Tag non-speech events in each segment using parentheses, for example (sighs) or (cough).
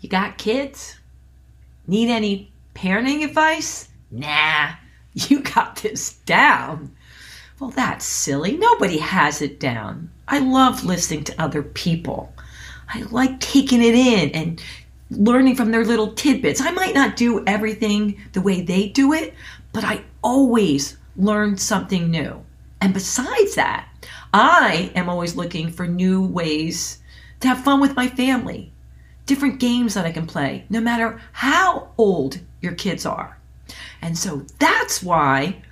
You got kids? Need any parenting advice? Nah, you (laughs) got this down. Well, that's silly. Nobody has it down. I love listening to other people. I like taking it in and learning from their little tidbits. I might not do everything the way they do it, but I always learn something new. And besides that, I am always looking for new ways to have fun with my family, different games that I can play, no matter how old your kids are. And so that's why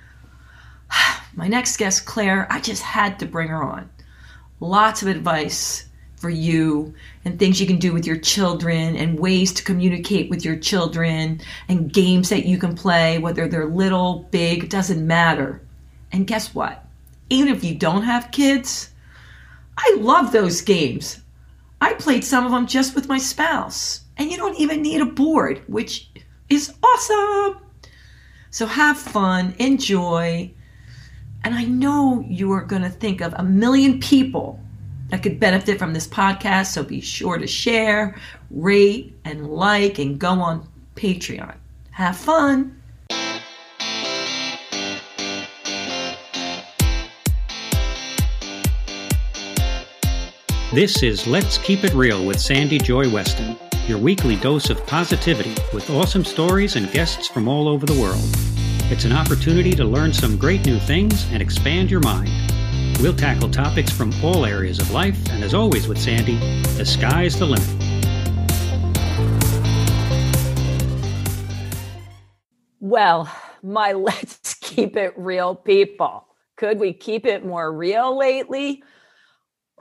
(sighs) my next guest, Claire, I just had to bring her on. Lots of advice for you and things you can do with your children and ways to communicate with your children and games that you can play, whether they're little, big, doesn't matter. And guess what? Even if you don't have kids, I love those games. I played some of them just with my spouse, and you don't even need a board, which is awesome. So have fun, enjoy, and I know you are going to think of a million people that could benefit from this podcast. So be sure to share, rate, and like, and go on Patreon. Have fun. This is Let's Keep It Real with Sandy Joy Weston, your weekly dose of positivity with awesome stories and guests from all over the world. It's an opportunity to learn some great new things and expand your mind. We'll tackle topics from all areas of life, and as always with Sandy, the sky's the limit. Well, my (laughs) let's keep it real people. Could we keep it more real lately?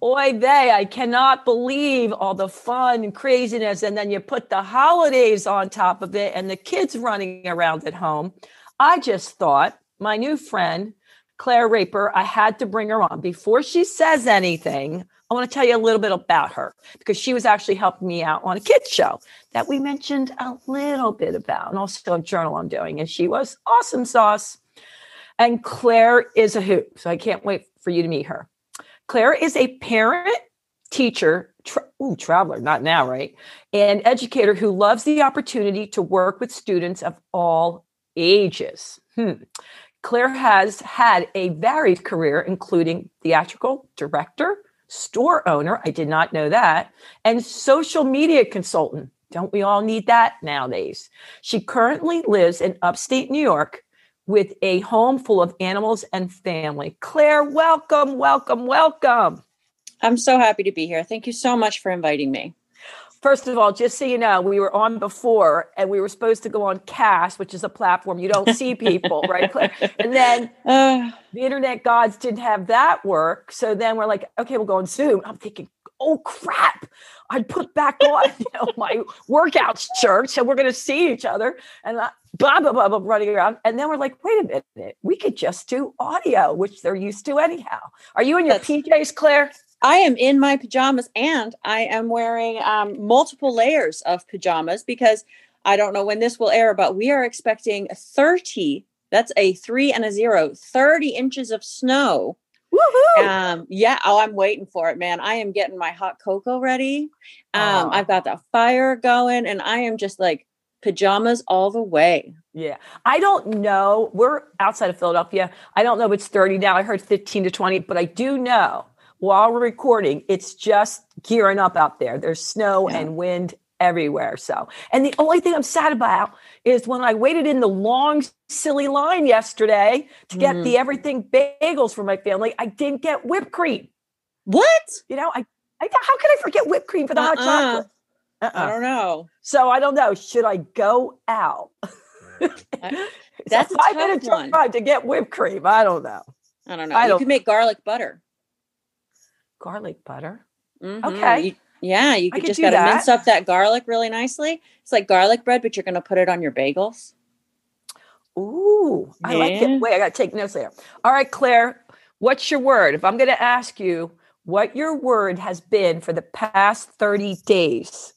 Oy vey, I cannot believe all the fun and craziness. And then you put the holidays on top of it and the kids running around at home. I just thought my new friend, Claire Raper, I had to bring her on. Before she says anything, I want to tell you a little bit about her because she was actually helping me out on a kids show that we mentioned a little bit about, and also a journal I'm doing. And she was awesome sauce. And Claire is a hoot. So I can't wait for you to meet her. Claire is a parent, teacher, tra- ooh, traveler, not now, right? And educator who loves the opportunity to work with students of all ages. Hmm. Claire has had a varied career, including theatrical director, store owner, I did not know that, and social media consultant. Don't we all need that nowadays? She currently lives in upstate New York with a home full of animals and family. Claire, welcome, welcome, welcome. I'm so happy to be here. Thank you so much for inviting me. First of all, just so you know, we were on before and we were supposed to go on Cast, which is a platform you don't see people, right? Claire? (laughs) And then uh, the internet gods didn't have that work. So then we're like, okay, we'll go on Zoom. I'm thinking, oh crap, I put back on (laughs) you know, my workout shirt. So we're going to see each other. And I, blah, blah, blah, blah, running around. And then we're like, wait a minute, we could just do audio, which they're used to anyhow. Are you in your That's, PJs, Claire? I am in my pajamas and I am wearing um, multiple layers of pajamas because I don't know when this will air, but we are expecting 30, that's a three and a zero, 30 inches of snow. Um, yeah, oh, I'm waiting for it, man. I am getting my hot cocoa ready. Um, I've got the fire going and I am just like pajamas all the way. Yeah. I don't know. We're outside of Philadelphia. I don't know if it's 30 now. I heard 15 to 20, but I do know while we're recording, it's just gearing up out there. There's snow yeah. and wind everywhere. So, and the only thing I'm sad about is when I waited in the long, silly line yesterday to get mm. the everything bagels for my family, I didn't get whipped cream. What? You know, I, I how could I forget whipped cream for the uh-uh. hot chocolate? Uh-uh. I don't know. So I don't know. Should I go out? (laughs) That's a five minute drive to get whipped cream. I don't know. I don't know. I you don't, can make garlic butter garlic butter. Mm-hmm. Okay. You, yeah, you could just got to mince up that garlic really nicely. It's like garlic bread, but you're going to put it on your bagels. Ooh, I yeah. like it. Wait, I got to take notes there. All right, Claire, what's your word? If I'm going to ask you what your word has been for the past 30 days,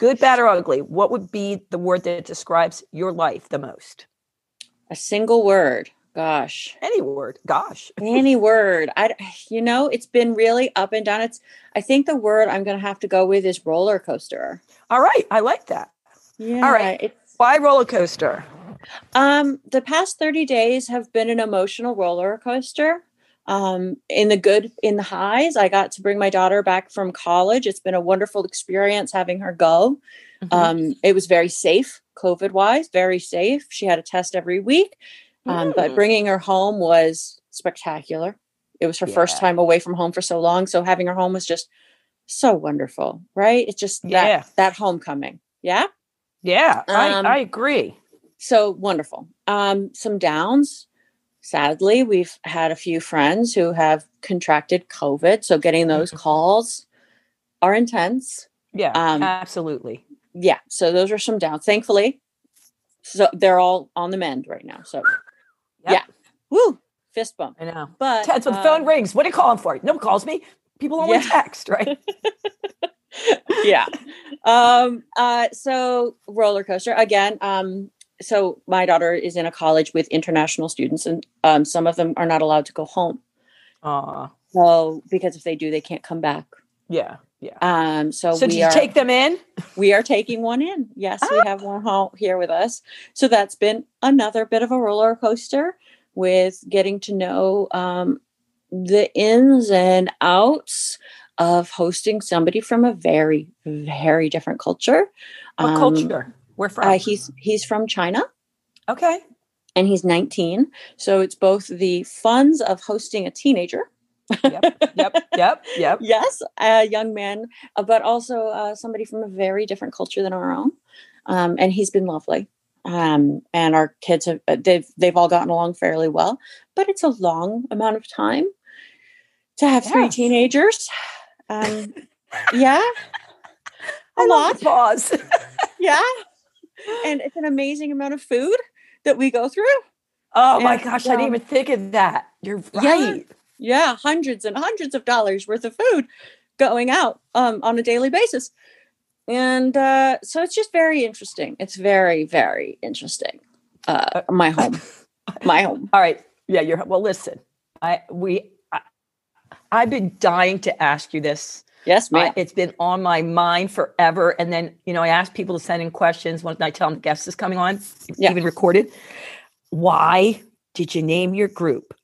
good, bad, or ugly, what would be the word that describes your life the most? A single word. gosh. Any word. Gosh. (laughs) Any word. I you know, it's been really up and down. It's I think the word I'm going to have to go with is roller coaster. All right. I like that. Yeah. All right. Why roller coaster? Um, the past 30 days have been an emotional roller coaster. Um, in the good, in the highs, I got to bring my daughter back from college. It's been a wonderful experience having her go. Mhm. Um, it was very safe, COVID wise, very safe. She had a test every week. Um, but Mm. bringing her home was spectacular. It was her first time away from home for so long. So having her home was just so wonderful, right? It's just that, Yeah. that homecoming. Yeah yeah, Um, I, I agree. so wonderful. Um, some downs. Sadly, we've had a few friends who have contracted COVID. So getting those Mhm. calls are intense. Yeah, um, absolutely. Yeah. So those are some downs. Thankfully, so they're all on the mend right now. So Yep. yeah. Woo. Fist bump. I know. But Ted, so the uh, phone rings. What are you calling for? No one calls me. People only Yeah. text, right? (laughs) yeah. Um, uh, so roller coaster again. Um, so my daughter is in a college with international students, and um, some of them are not allowed to go home. Aw, So because if they do, they can't come back. yeah, yeah. Um, so, So did you are take them in? we are taking one in. Yes, we have one home here with us. So that's been another bit of a roller coaster with getting to know um, the ins and outs of hosting somebody from a very very different culture. What Um, culture? Where from? Uh, he's he's from China okay. and he's 19. So it's both the funds of hosting a teenager Yep, yep, yep, yep. (laughs) yes, a young man, uh, but also uh, somebody from a very different culture than our own. Um, and he's been lovely. Um, and our kids have uh, they've they've all gotten along fairly well, but it's a long amount of time to have three teenagers. Um, (laughs) yeah, a lot. Pause. (laughs) Yeah, and it's an amazing amount of food that we go through. Oh my And, gosh, I didn't um, even think of that. You're Yeah. right. Yeah, hundreds and hundreds of dollars worth of food going out um, on a daily basis. And uh, so it's just very interesting. It's very, very interesting. Uh, my home, (laughs) my home. All right. Yeah, you're well. Listen, I we I, I've been dying to ask you this. Yes, ma'am. it's been on my mind forever. And then you know, I ask people to send in questions when I tell them the guest is coming on, Yeah. even recorded. Why did you name your group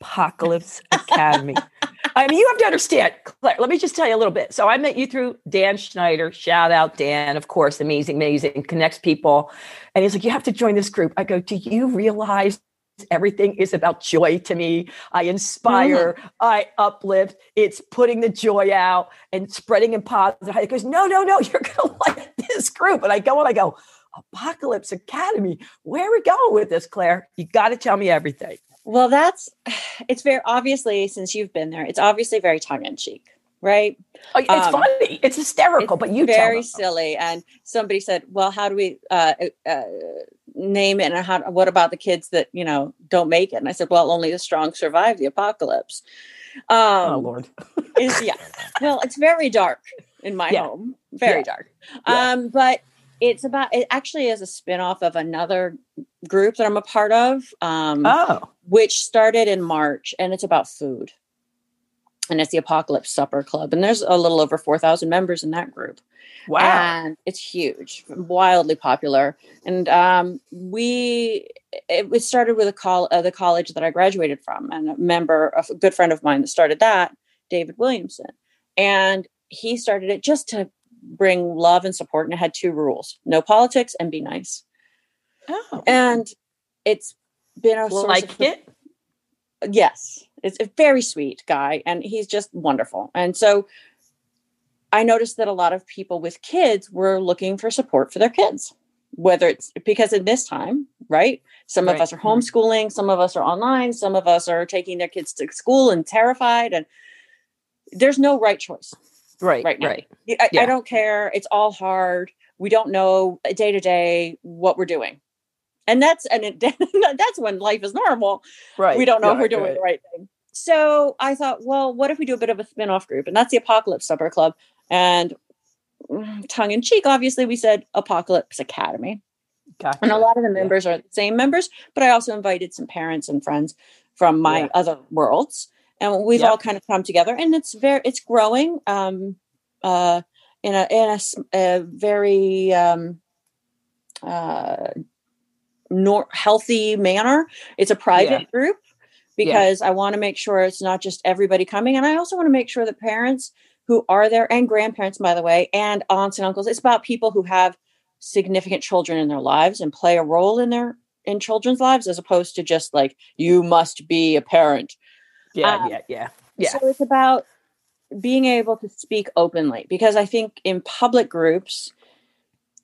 Apocalypse Academy? (laughs) I mean, you have to understand, Claire. Let me just tell you a little bit. So I met you through Dan Schneider. Shout out Dan, of course, amazing, amazing, connects people. And he's like, you have to join this group. I go, do you realize everything is about joy to me? I inspire, I uplift. It's putting the joy out and spreading in positive. It goes, no, no, no, (laughs) you're gonna like this group. And I go and I go, Apocalypse Academy. Where are we going with this, Claire? You got to tell me everything. Well, that's (sighs) it's very obviously since you've been there. It's obviously very tongue in cheek, right? Oh, It's Um, funny. It's hysterical, but you tell very silly. And somebody said, "Well, how do we uh, uh, name it? And how? What about the kids that you know don't make it?" And I said, "Well, only the strong survive the apocalypse." Um, Oh Lord. is yeah. Well, it's very dark in my Yeah. home. Very Yeah. dark. Yeah. Um, but it's about it actually is a spin-off of another group that I'm a part of. Um Oh. which started in March and it's about food. And it's the Apocalypse Supper Club. And there's a little over 4,000 members in that group. Wow. And it's huge, wildly popular. And um, we, it, it started with a call, uh, the college that I graduated from, and a member, a good friend of mine that started that, David Williamson. And he started it just to bring love and support. And it had two rules no politics and be nice. oh. And it's been a source like of it? Yes it's a very sweet guy and he's just wonderful and so i noticed that a lot of people with kids were looking for support for their kids whether it's because in this time right some of us are mm-hmm. homeschooling some of us are online some of us are taking their kids to school and terrified and there's no right choice Right. right now. Right. I, I don't care it's all hard we don't know day to day what we're doing and that's and it, (laughs) that's when life is normal Right. we don't know if we're doing right. the right thing. So I thought, well, what if we do a bit of a spin-off group? And that's the Apocalypse Supper Club. And mm, tongue in cheek, obviously, we said Apocalypse Academy. Gotcha. And a lot of the Yeah. members are the same members, but I also invited some parents and friends from my Yeah. other worlds. And we've all kind of come together and it's very it's growing um uh in a in a very um uh nor- healthy manner. It's a private group because I want to make sure it's not just everybody coming and I also want to make sure that parents who are there and grandparents by the way and aunts and uncles it's about people who have significant children in their lives and play a role in their in children's lives as opposed to just like you must be a parent Yeah, um, yeah, yeah. Yeah. so it's about being able to speak openly because i think in public groups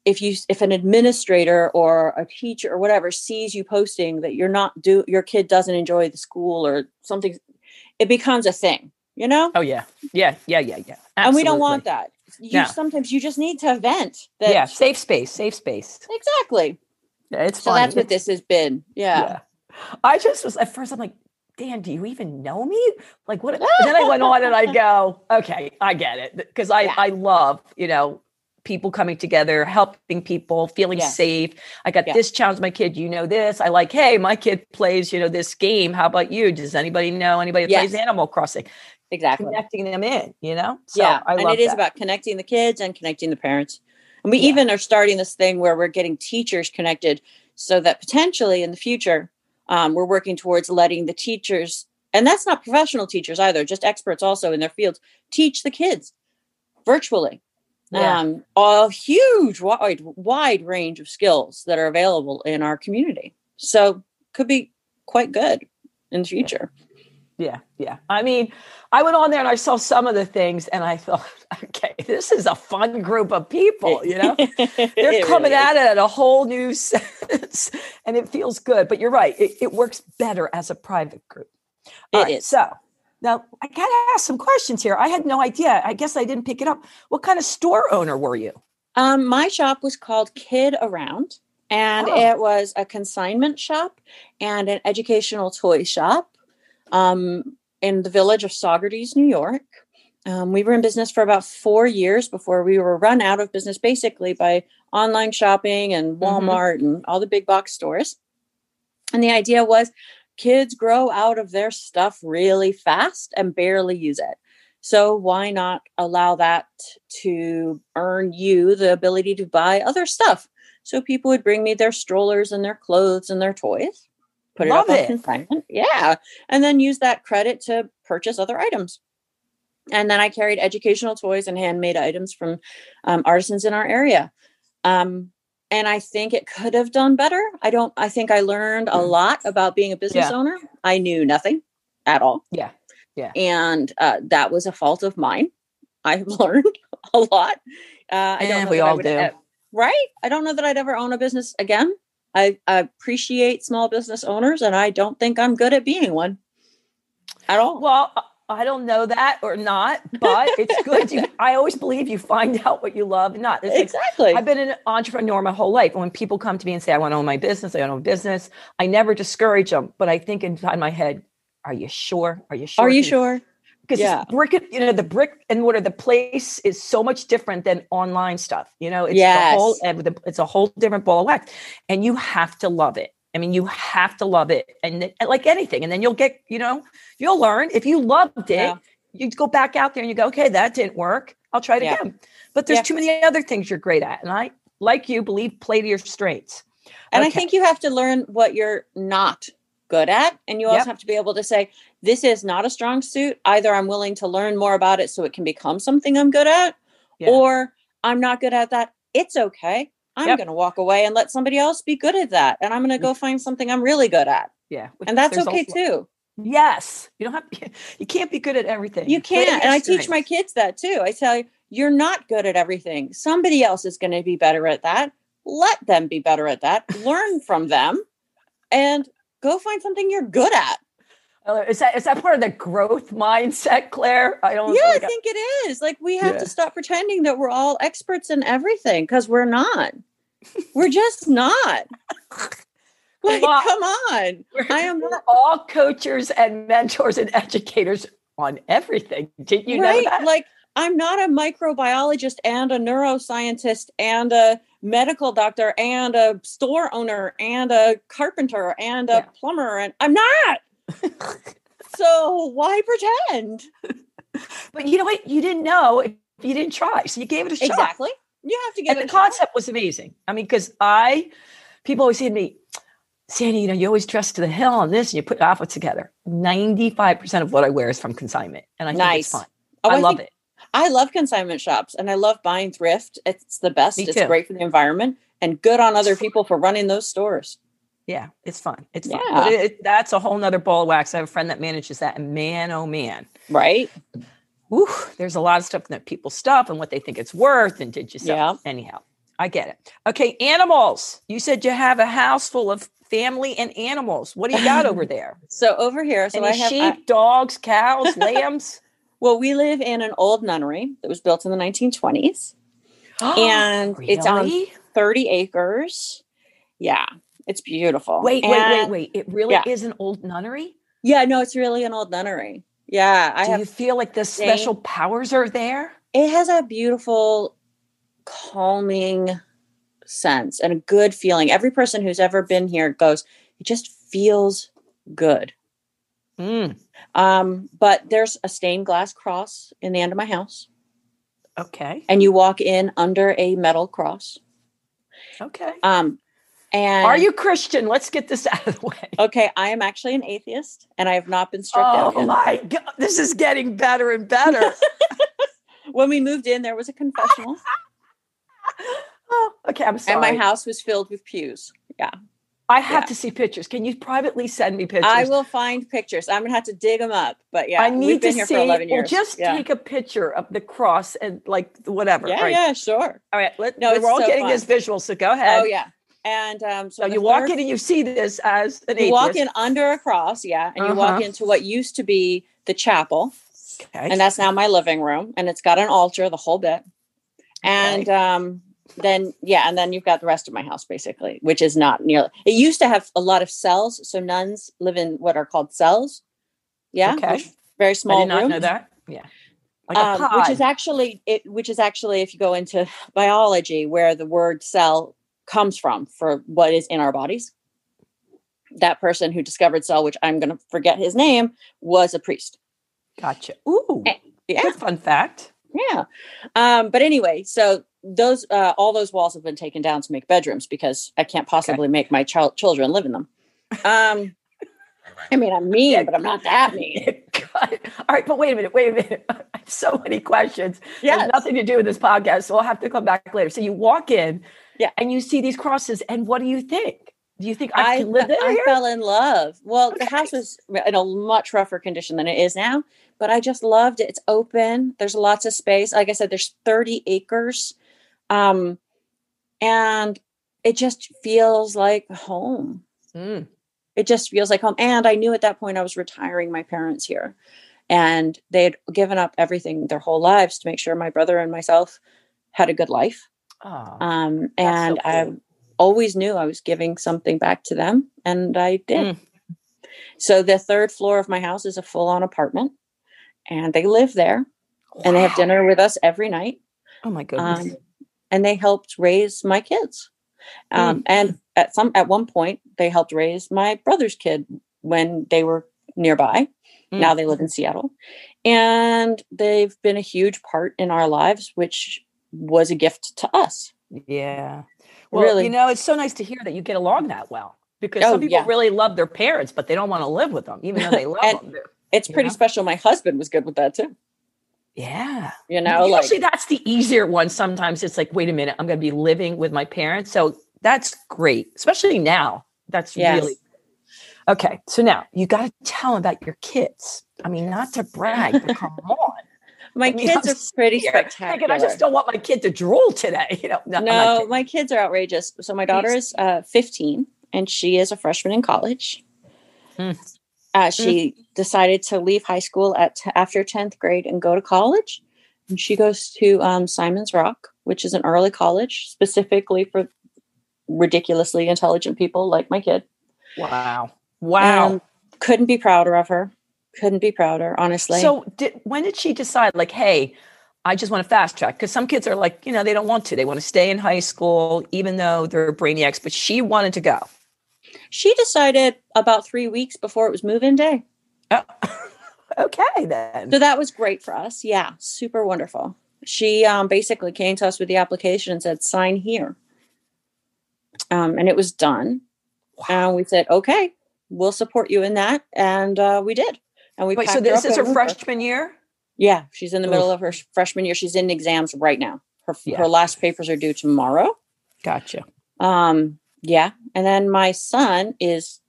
if you if an administrator or a teacher or whatever sees you posting that you're not do your kid doesn't enjoy the school or something it becomes a thing you know Oh yeah. Yeah, yeah, yeah, yeah. and we don't want that you No. sometimes you just need to vent that Yeah, safe space, safe space. exactly Yeah, it's so fun. that's what It's- this has been yeah, yeah. I just was at first I'm like, Dan, do you even know me? Like what (laughs) then I went on and I go, okay, I get it. Because I Yeah. I love, you know, people coming together, helping people, feeling Yeah. safe. I got Yeah. this challenge, my kid, you know this. I like, hey, my kid plays, you know, this game. How about you? Does anybody know anybody that plays Animal Crossing? exactly Connecting them in, you know? So yeah I love it. and it is that. about connecting the kids and connecting the parents and we Yeah. even are starting this thing where we're getting teachers connected so that potentially in the future um, we're working towards letting the teachers and that's not professional teachers either just experts also in their fields teach the kids virtually Yeah. um, a huge wide wide range of skills that are available in our community so could be quite good in the future Yeah, yeah. I mean, I went on there and I saw some of the things and I (laughs) thought, okay, this is a fun group of people, you know? (laughs) They're coming really at it at a whole new (laughs) sense and it feels good. But you're right, it, it works better as a private group. All It right, is. So now I got to ask some questions here. I had no idea. I guess I didn't pick it up. What kind of store owner were you? Um, my shop was called Kid Around, and Oh. it was a consignment shop and an educational toy shop um, in the village of Saugerties, New York. Um, we were in business for about four years before we were run out of business, basically by online shopping and Walmart and all the big box stores. And the idea was kids grow out of their stuff really fast and barely use it. So why not allow that to earn you the ability to buy other stuff? So people would bring me their strollers and their clothes and their toys, put Love it up on consignment, yeah, and then use that credit to purchase other items. And then I carried educational toys and handmade items from um, artisans in our area. Um, and I think it could have done better. I don't. I think I learned a lot about being a business Mm. Yeah. owner. I knew nothing at all Yeah. Yeah. and uh, that was a fault of mine. I've (laughs) learned a lot. Uh, I don't know we all would do. e- right? I don't know that I'd ever own a business again. I, I appreciate small business owners, and I don't think I'm good at being one at all. Well, I- don't know that or not, but it's good. You, (laughs) I always believe you find out what you love and not. It's like exactly. I've been an entrepreneur my whole life. And when people come to me and say, I want to own my business, I want to own a business, I never discourage them. But I think inside my head, are you sure? Are you sure? Are you sure? Because Yeah. brick, you know, the brick and mortar, the place is so much different than online stuff. You know, it's the whole, it's a whole different ball of wax, and you have to love it. I mean, you have to love it, and like anything, and then you'll get, you know, you'll learn. If you loved it, Yeah. you go back out there and you go, okay, that didn't work. I'll try it Yeah. again. But there's Yeah. too many other things you're great at, and I, like you, believe play to your strengths. And I think you have to learn what you're not good at. And you also Yep. have to be able to say, this is not a strong suit. Either I'm willing to learn more about it so it can become something I'm good at, or I'm not good at that. It's okay. I'm Yep. going to walk away and let somebody else be good at that. And I'm going to go find something I'm really good at. Yeah, And that's okay too. Yes, you don't have. To, you can't be good at everything. You can't. And I teach my kids that too. I tell you, you're not good at everything. Somebody else is going to be better at that. Let them be better at that. Learn (laughs) from them and go find something you're good at. Uh, Is that is that part of the growth mindset, Claire? I don't. Yeah, I like, think it is. Like we have Yeah. to stop pretending that we're all experts in everything because we're not. We're just not. (laughs) Like, Well, come on. I am we're not all coaches and mentors and educators on everything. Did you right. know that? Like I'm not a microbiologist and a neuroscientist and a medical doctor and a store owner and a carpenter and a Yeah. plumber and I'm not. so why pretend? (laughs) But you know what? You didn't know if you didn't try. So you gave it a shot. Exactly. You have to give and the concept was amazing. I mean, because I, people always say to me, Sandy, you know, you always dress to the hill on this and you put outfits together. 95% of what I wear is from consignment. And I think it's fun. Oh, I, love think- it. I love consignment shops and I love buying thrift. It's the best. It's great for the environment and good on other people for running those stores. Yeah, it's fun. It's fun. Yeah. It, it- that's a whole nother ball of wax. I have a friend that manages that. And man, oh man. Right? Whew, there's a lot of stuff that people stuff and what they think it's worth. And did you sell? Yeah. Anyhow, I get it. Okay, animals. You said you have a house full of family and animals. What do you got over (laughs) there? So over here, so Any I have sheep, I- dogs, cows, (laughs) lambs? well, we live in an old nunnery that was built in the 1920s. (gasps) And it's on 30 acres. Yeah, it's beautiful. Wait, wait, wait, wait. It really yeah. is an old nunnery? Yeah, no, it's really an old nunnery. Yeah, I Do you feel like the special powers are there? it has a beautiful calming sense and a good feeling. Every person who's ever been here goes, it just feels good. Mm, Um, but there's a stained glass cross in the end of my house, okay. and you walk in under a metal cross. Okay. Um, and Are you Christian? Let's get this (laughs) out of the way. okay? I am actually an atheist, and I have not been struck down. Oh my God. This is getting better and better. (laughs) When we moved in, there was a confessional, (laughs) oh, okay. I'm sorry. and my house was filled with pews. Yeah, I have yeah. to see pictures. Can you privately send me pictures? I will find pictures. I'm gonna have to dig them up, but yeah, I need we've been to here see. for 11 Well, years. just yeah. take a picture of the cross and like whatever. yeah, right. yeah, sure. All right. Let, No, we're all so getting fun. this visual, so go oh, ahead. Oh yeah, and um, so So you walk third- in and you see this as an you walk in under a cross, yeah, and you walk Uh-huh. into what used to be the chapel, Okay. and that's now my living room, and it's got an altar, the whole bit, and um, then yeah, and then you've got the rest of my house basically, which is not nearly. It used to have a lot of cells, so nuns live in what are called cells. Yeah, Okay. very I small did not know that. Yeah. Like a um, which is actually it which is actually if you go into biology where the word cell comes from for what is in our bodies that person who discovered cell which i'm going to forget his name was a priest gotcha. Ooh. Eh, yeah Good fun fact. yeah um but anyway so those uh all those walls have been taken down to make bedrooms because i can't possibly make my child children live in them um i mean i'm mean but i'm not that mean (laughs) God. All right, but wait a minute, wait a minute. (laughs) I have so many questions. yeah nothing to do with this podcast, so I'll have to come back later. So you walk in, Yeah. and you see these crosses, and what do you think? Do you think I, I, can live there? I here? fell in love. Well, the house was in a much rougher condition than it is now, but I just loved it. It's open. There's lots of space. Like I said, there's 30 acres. Um, and it just feels like home. Mm, It just feels like home. And I knew at that point I was retiring my parents here. And they had given up everything their whole lives to make sure my brother and myself had a good life. Oh, Um, That's so and I always knew I was giving something back to them, and I did. Mm. So the third floor of my house is a full-on apartment, and they live there, and they have dinner with us every night. Oh my goodness. Um, and they helped raise my kids. Mm. Um, And at some at one point, they helped raise my brother's kid when they were nearby. Mm. Now they live in Seattle, and they've been a huge part in our lives, which was a gift to us. yeah. Well, really. you know, it's so nice to hear that you get along that well because Oh, some people yeah. really love their parents, but they don't want to live with them, even though they (laughs) love them. It's pretty know? special. My husband was good with that too. Yeah. You know, like that's the easier one. Sometimes it's like, wait a minute, I'm going to be living with my parents. So that's great, especially now. That's Yes. really okay. So now you got to tell them about your kids. I mean, not to brag, but come on. My I mean, (laughs) kids I'm are pretty spectacular. thinking, I just don't want my kid to drool today. (laughs) You know, no, no, my kids are outrageous. So my daughter is uh, 15 and she is a freshman in college. Hmm. Uh, she decided to leave high school at after 10th grade and go to college. And she goes to um, Simon's Rock, which is an early college specifically for ridiculously intelligent people like my kid. wow, wow. And couldn't be prouder of her. Couldn't be prouder, honestly. so did, when did she decide? Like, hey, I just want to fast track because some kids are like, you know, they don't want to. They want to stay in high school, even though they're brainiacs. But she wanted to go. She decided about three weeks before it was move in day. Oh, (laughs) okay, then. So that was great for us. Yeah, super wonderful. She um, basically came to us with the application and said, sign here. Um, and it was done. And we said, okay, we'll support you in that. And uh, we did. And we Wait, so this is her and moved her. freshman year? Yeah, she's in the middle Oof. of her freshman year. She's in exams right now. Her Yeah. her last papers are due tomorrow. Gotcha. Um, yeah, and then my son is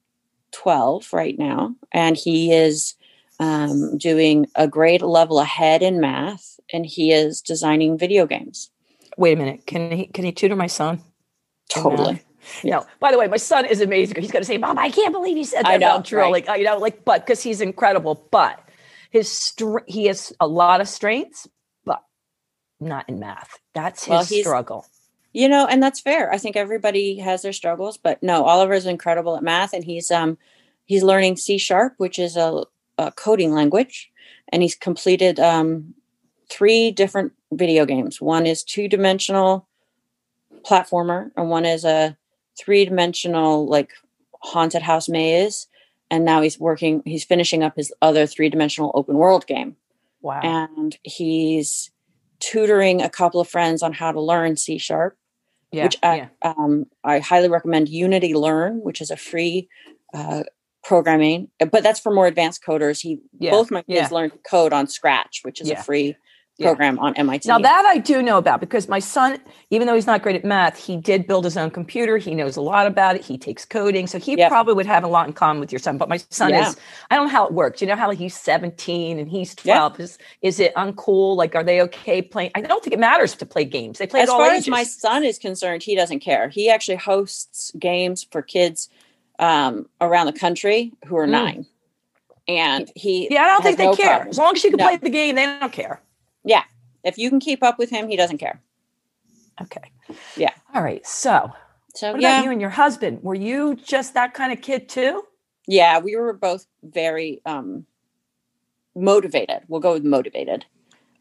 twelve right now, and he is um, doing a grade level ahead in math, and he is designing video games. Wait a minute. Can he can he tutor my son? Totally. You know, (laughs) by the way, my son is amazing. He's going to say, "Mom, I can't believe he said that I know, about drill." right? Like, uh, you know, like, but because he's incredible. But his str- he has a lot of strengths, but not in math. That's his Well, struggle. You know, and that's fair. I think everybody has their struggles, but no, Oliver is incredible at math, and he's um he's learning C sharp, which is a, a coding language, and he's completed um three different video games. One is two dimensional platformer, and one is a three dimensional like haunted house maze. And now he's working. He's finishing up his other three dimensional open world game Wow. and he's tutoring a couple of friends on how to learn C sharp, yeah. which I, yeah. um, I highly recommend Unity Learn, which is a free uh, programming, but that's for more advanced coders. He Yeah. both my kids learned to code on Scratch, which is a free Yeah. program on MIT. Now that I do know about because my son, even though he's not great at math, he did build his own computer. He knows a lot about it. He takes coding, so he Yep. probably would have a lot in common with your son. But my son Yeah. is, I don't know how it works. You know how like he's seventeen and he's Yeah. twelve. Is is it uncool? Like, are they okay playing? I don't think it matters to play games. They play as far ages. as my son is concerned, he doesn't care. He actually hosts games for kids um, around the country who are Mm. nine, and he yeah, I don't think they no care. problem. As long as you can No. play the game, they don't care. Yeah, if you can keep up with him, he doesn't care. Okay. Yeah. All right. So, So what yeah, about you and your husband? Were you just that kind of kid too? yeah, we were both very um, motivated. We'll go with motivated.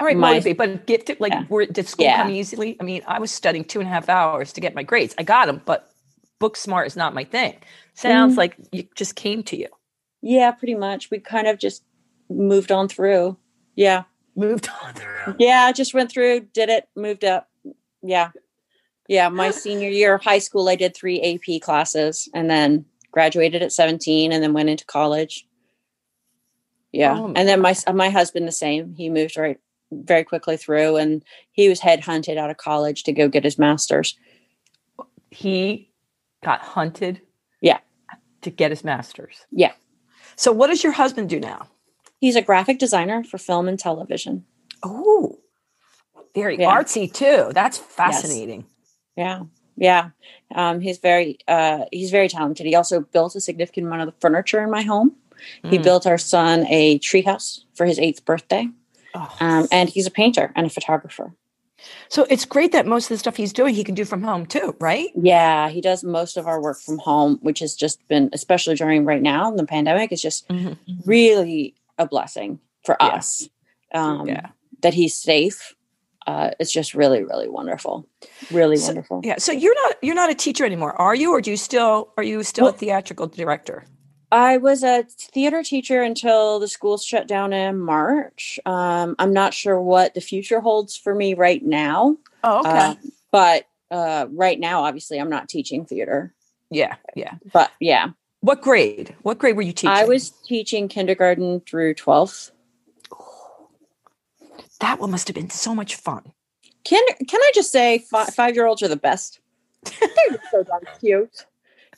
All right, My- motivate, but gifted. Like, Yeah. were, did school Yeah. come easily? I mean, I was studying two and a half hours to get my grades. I got them, but book smart is not my thing. Sounds Mm. like it just came to you. Yeah, pretty much. We kind of just moved on through. Yeah, Moved on through. yeah, just went through, did it, moved up. Yeah, yeah. My (laughs) senior year of high school, I did three AP classes, and then graduated at seventeen, and then went into college. Yeah, Oh, and then my my husband the same. He moved right very quickly through, and he was headhunted out of college to go get his master's. He got hunted. Yeah. To get his master's. Yeah. So, what does your husband do now? He's a graphic designer for film and television. Oh, very Yeah. artsy too. That's fascinating. Yeah, yeah. Um, he's very uh, he's very talented. He also built a significant amount of the furniture in my home. He Mm. built our son a treehouse for his eighth birthday, Oh. um, and he's a painter and a photographer. So it's great that most of the stuff he's doing he can do from home too, right? Yeah, he does most of our work from home, which has just been, especially during right now in the pandemic, is just really a blessing for Yeah. us. Um, Yeah. that he's safe. Uh, it's just really, really wonderful. Really So- wonderful. Yeah. So you're not you're not a teacher anymore, are you? Or do you still are you still Well- a theatrical director? I was a theater teacher until the schools shut down in March. Um, I'm not sure what the future holds for me right now. Oh, okay. Uh, but uh, right now, obviously, I'm not teaching theater. yeah, yeah. But yeah, What grade? What grade were you teaching? I was teaching kindergarten through 12th. That one must have been so much fun. Kinder, can I just say, fi- five year olds are the best? (laughs) They're so darn cute.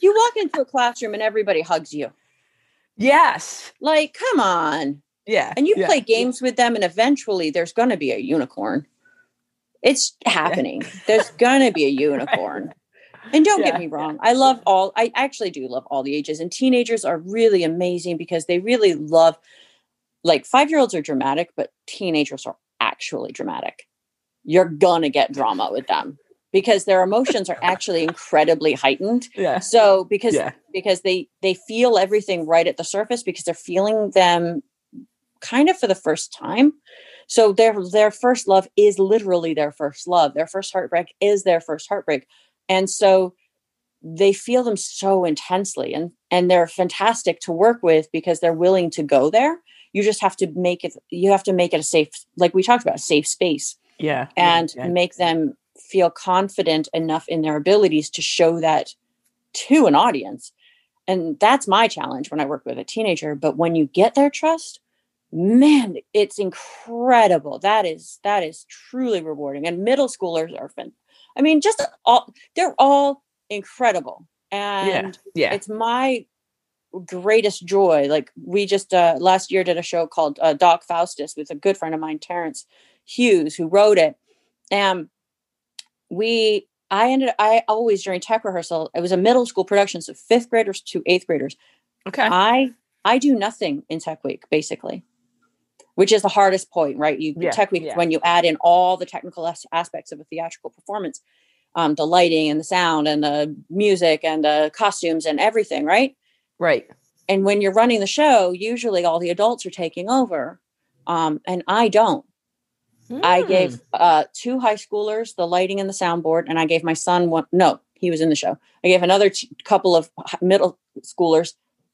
You walk into a classroom and everybody hugs you. Yes. Like, come on. Yeah. and you yeah. play games with them and eventually there's going to be a unicorn it's happening there's going to be a (laughs) unicorn and don't Yeah, get me wrong i love all i actually do love all the ages and teenagers are really amazing because they really love like five year olds are dramatic but teenagers are actually dramatic you're gonna get drama with them because their emotions are actually incredibly heightened (laughs) Yeah. so because Yeah. because they they feel everything right at the surface because they're feeling them kind of for the first time So their their first love is literally their first love. Their first heartbreak is their first heartbreak. And so they feel them so intensely and and they're fantastic to work with because they're willing to go there. You just have to make it you have to make it a safe like we talked about, a safe space Yeah. and yeah. make them feel confident enough in their abilities to show that to an audience. And that's my challenge when I work with a teenager. But when you get their trust, man, it's incredible. That is that is truly rewarding. And middle schoolers are fun. I mean, just all they're all incredible. And yeah. it's my greatest joy. Like we just uh, last year did a show called uh, Doc Faustus with a good friend of mine, Terrence Hughes, who wrote it. And we, I ended, I always during tech rehearsal, it was a middle school production, so fifth graders to eighth graders. Okay. I, I do nothing in tech week basically, which is the hardest point, right? You Yeah, tech week yeah. when you add in all the technical as- aspects of a theatrical performance, um, the lighting and the sound and the music and the costumes and everything, right? right. and when you're running the show usually all the adults are taking over um, and i don't i Mm. gave uh, two high schoolers the lighting and the soundboard and i gave my son one no he was in the show i gave another t- couple of middle schoolers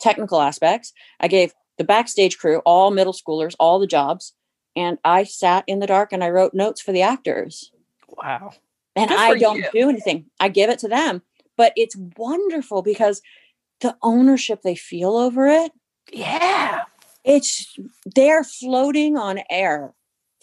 technical aspects i gave the backstage crew all middle schoolers all the jobs and i sat in the dark and i wrote notes for the actors Wow. and Good I don't you. do anything. I give it to them. But it's wonderful because the ownership they feel over it, Yeah. it's they're floating on air.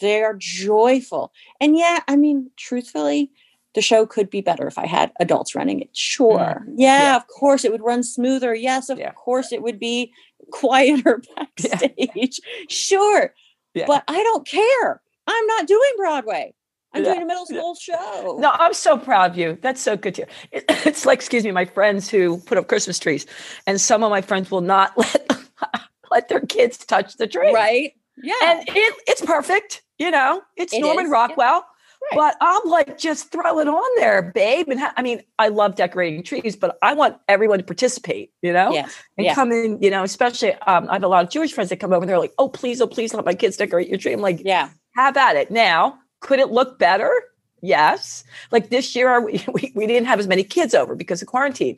They're joyful. And yeah, I mean, truthfully, the show could be better if I had adults running it. Sure. Mm. Yeah, Yeah. of course it would run smoother. Yes, of Yeah. course it would be quieter (laughs) Yeah. backstage. Sure. Yeah. But I don't care. I'm not doing Broadway. I'm Yeah. doing a middle school show. No, I'm so proud of you. That's so good to hear. It- (laughs) It's like, excuse me, my friends who put up Christmas trees, and some of my friends will not (laughs) let let their kids touch the tree. right? Yeah. And it, it's perfect. You know, it's It Norman is, yeah. Rockwell. Right. But I'm like, just throw it on there, babe. And ha- I mean, I love decorating trees, but I want everyone to participate, you know? yes. and yeah. come in, you know, especially um, I have a lot of Jewish friends that come over and they're like, oh, please, oh, please let my kids decorate your tree. I'm like, Yeah. have at it. Now, could it look better? Yes. Like this year, (laughs) we, we, we didn't have as many kids over because of quarantine.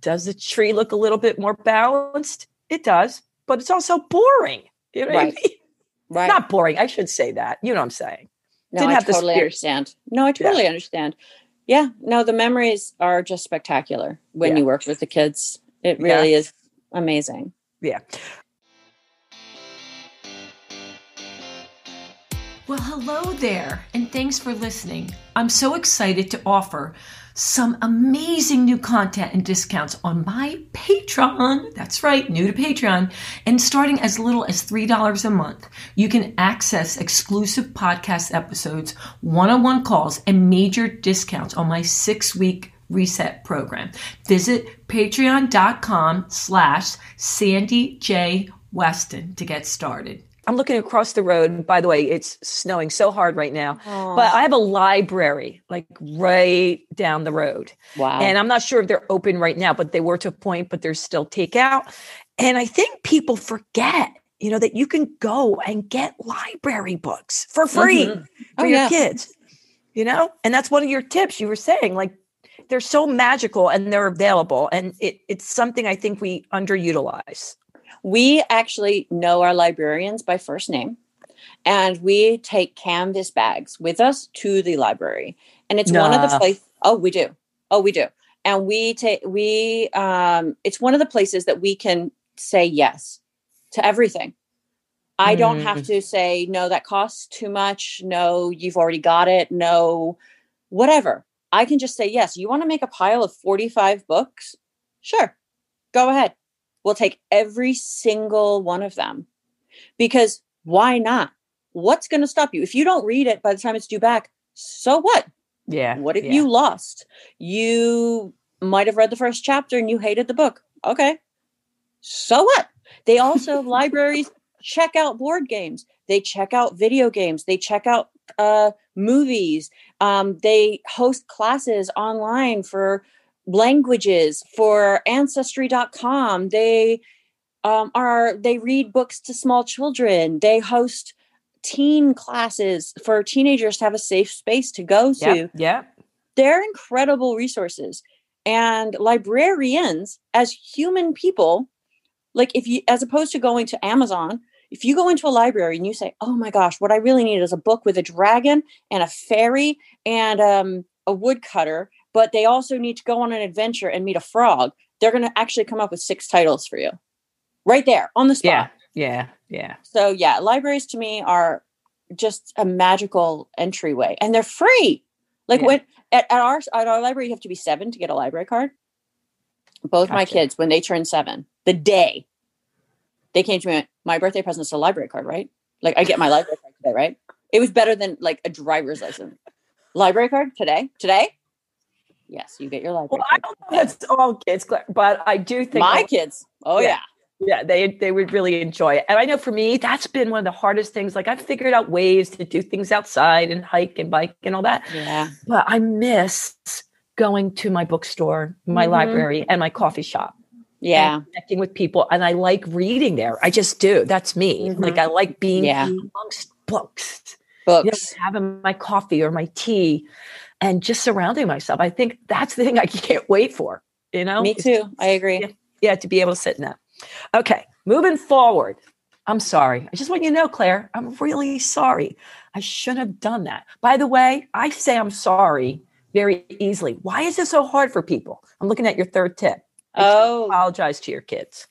Does the tree look a little bit more balanced? It does, but it's also boring. You know what Right. I mean? (laughs) Right. Not boring. I should say that. You know what I'm saying? No, didn't I have totally understand. No, I totally understand. Yeah. No, the memories are just spectacular when Yeah. you work with the kids. It Yeah. really is amazing. Yeah. Well, hello there, and thanks for listening. I'm so excited to offer some amazing new content and discounts on my Patreon. That's right, new to Patreon. And starting as little as $3 a month, you can access exclusive podcast episodes, one on one calls, and major discounts on my six week reset program. Visit patreon.com slash Sandy J. Weston to get started. I'm looking across the road. By the way, it's snowing so hard right now. Oh, But I have a library like right down the road. wow. And I'm not sure if they're open right now, but they were to a point, but there's still takeout. And I think people forget, you know, that you can go and get library books for free Mhm. for Oh, your yeah. kids, you know? And that's one of your tips you were saying, like, they're so magical and they're available. And it, it's something I think we underutilize. We actually know our librarians by first name and we take canvas bags with us to the library. And it's one of the Nah. place oh we do. Oh we do. And we take we um it's one of the places that we can say yes to everything. I don't have to say no that costs too much. No you've already got it. No whatever. I can just say yes you want to make a pile of 45 books? Sure. Go ahead we'll take every single one of them. Because why not? What's going to stop you? If you don't read it by the time it's due back so what? Yeah. what if yeah. you lost? You might have read the first chapter and you hated the book. Okay. So what? They also (laughs) libraries check out board games. They check out video games. They check out uh, movies. Um, they host classes online for languages for ancestry.com they um, are they read books to small children they host teen classes for teenagers to have a safe space to go to. yeah Yep. They're incredible resources. And librarians, as human people, like if you, as opposed to going to Amazon, if you go into a library and you say, "Oh my gosh, what I really need is a book with a dragon and a fairy and um, a woodcutter," but they also need to go on an adventure and meet a frog, they're going to actually come up with six titles for you, right there on the spot. Yeah. Yeah. Yeah. So yeah, libraries to me are just a magical entryway, and they're free. Like Yeah. when at, at our at our library, you have to be seven to get a library card. Both my kids, when they turned seven, the day they came to me, went, my birthday present is a library card, right? Like I get my library card today, right? It was better than like a driver's license. Library card today, today. Yes, you get your library. Well, I don't know if that's all kids, but I do think my a- kids. Oh Yeah. yeah. yeah they they would really enjoy it and i know for me that's been one of the hardest things like i've figured out ways to do things outside and hike and bike and all that Yeah. but i miss going to my bookstore my Mhm. library and my coffee shop Yeah. connecting with people and i like reading there i just do that's me Mhm. like i like being Yeah. amongst books you know, Books. having my coffee or my tea and just surrounding myself i think that's the thing i (laughs) can't wait for you know Me too. I agree. Yeah. yeah, to be able to sit in that. Okay, moving forward. I'm sorry. I just want you to know, Claire, I'm really sorry. I shouldn't have done that. By the way, I say I'm sorry very easily. Why is it so hard for people? I'm looking at your third tip. Oh, Apologize to your kids.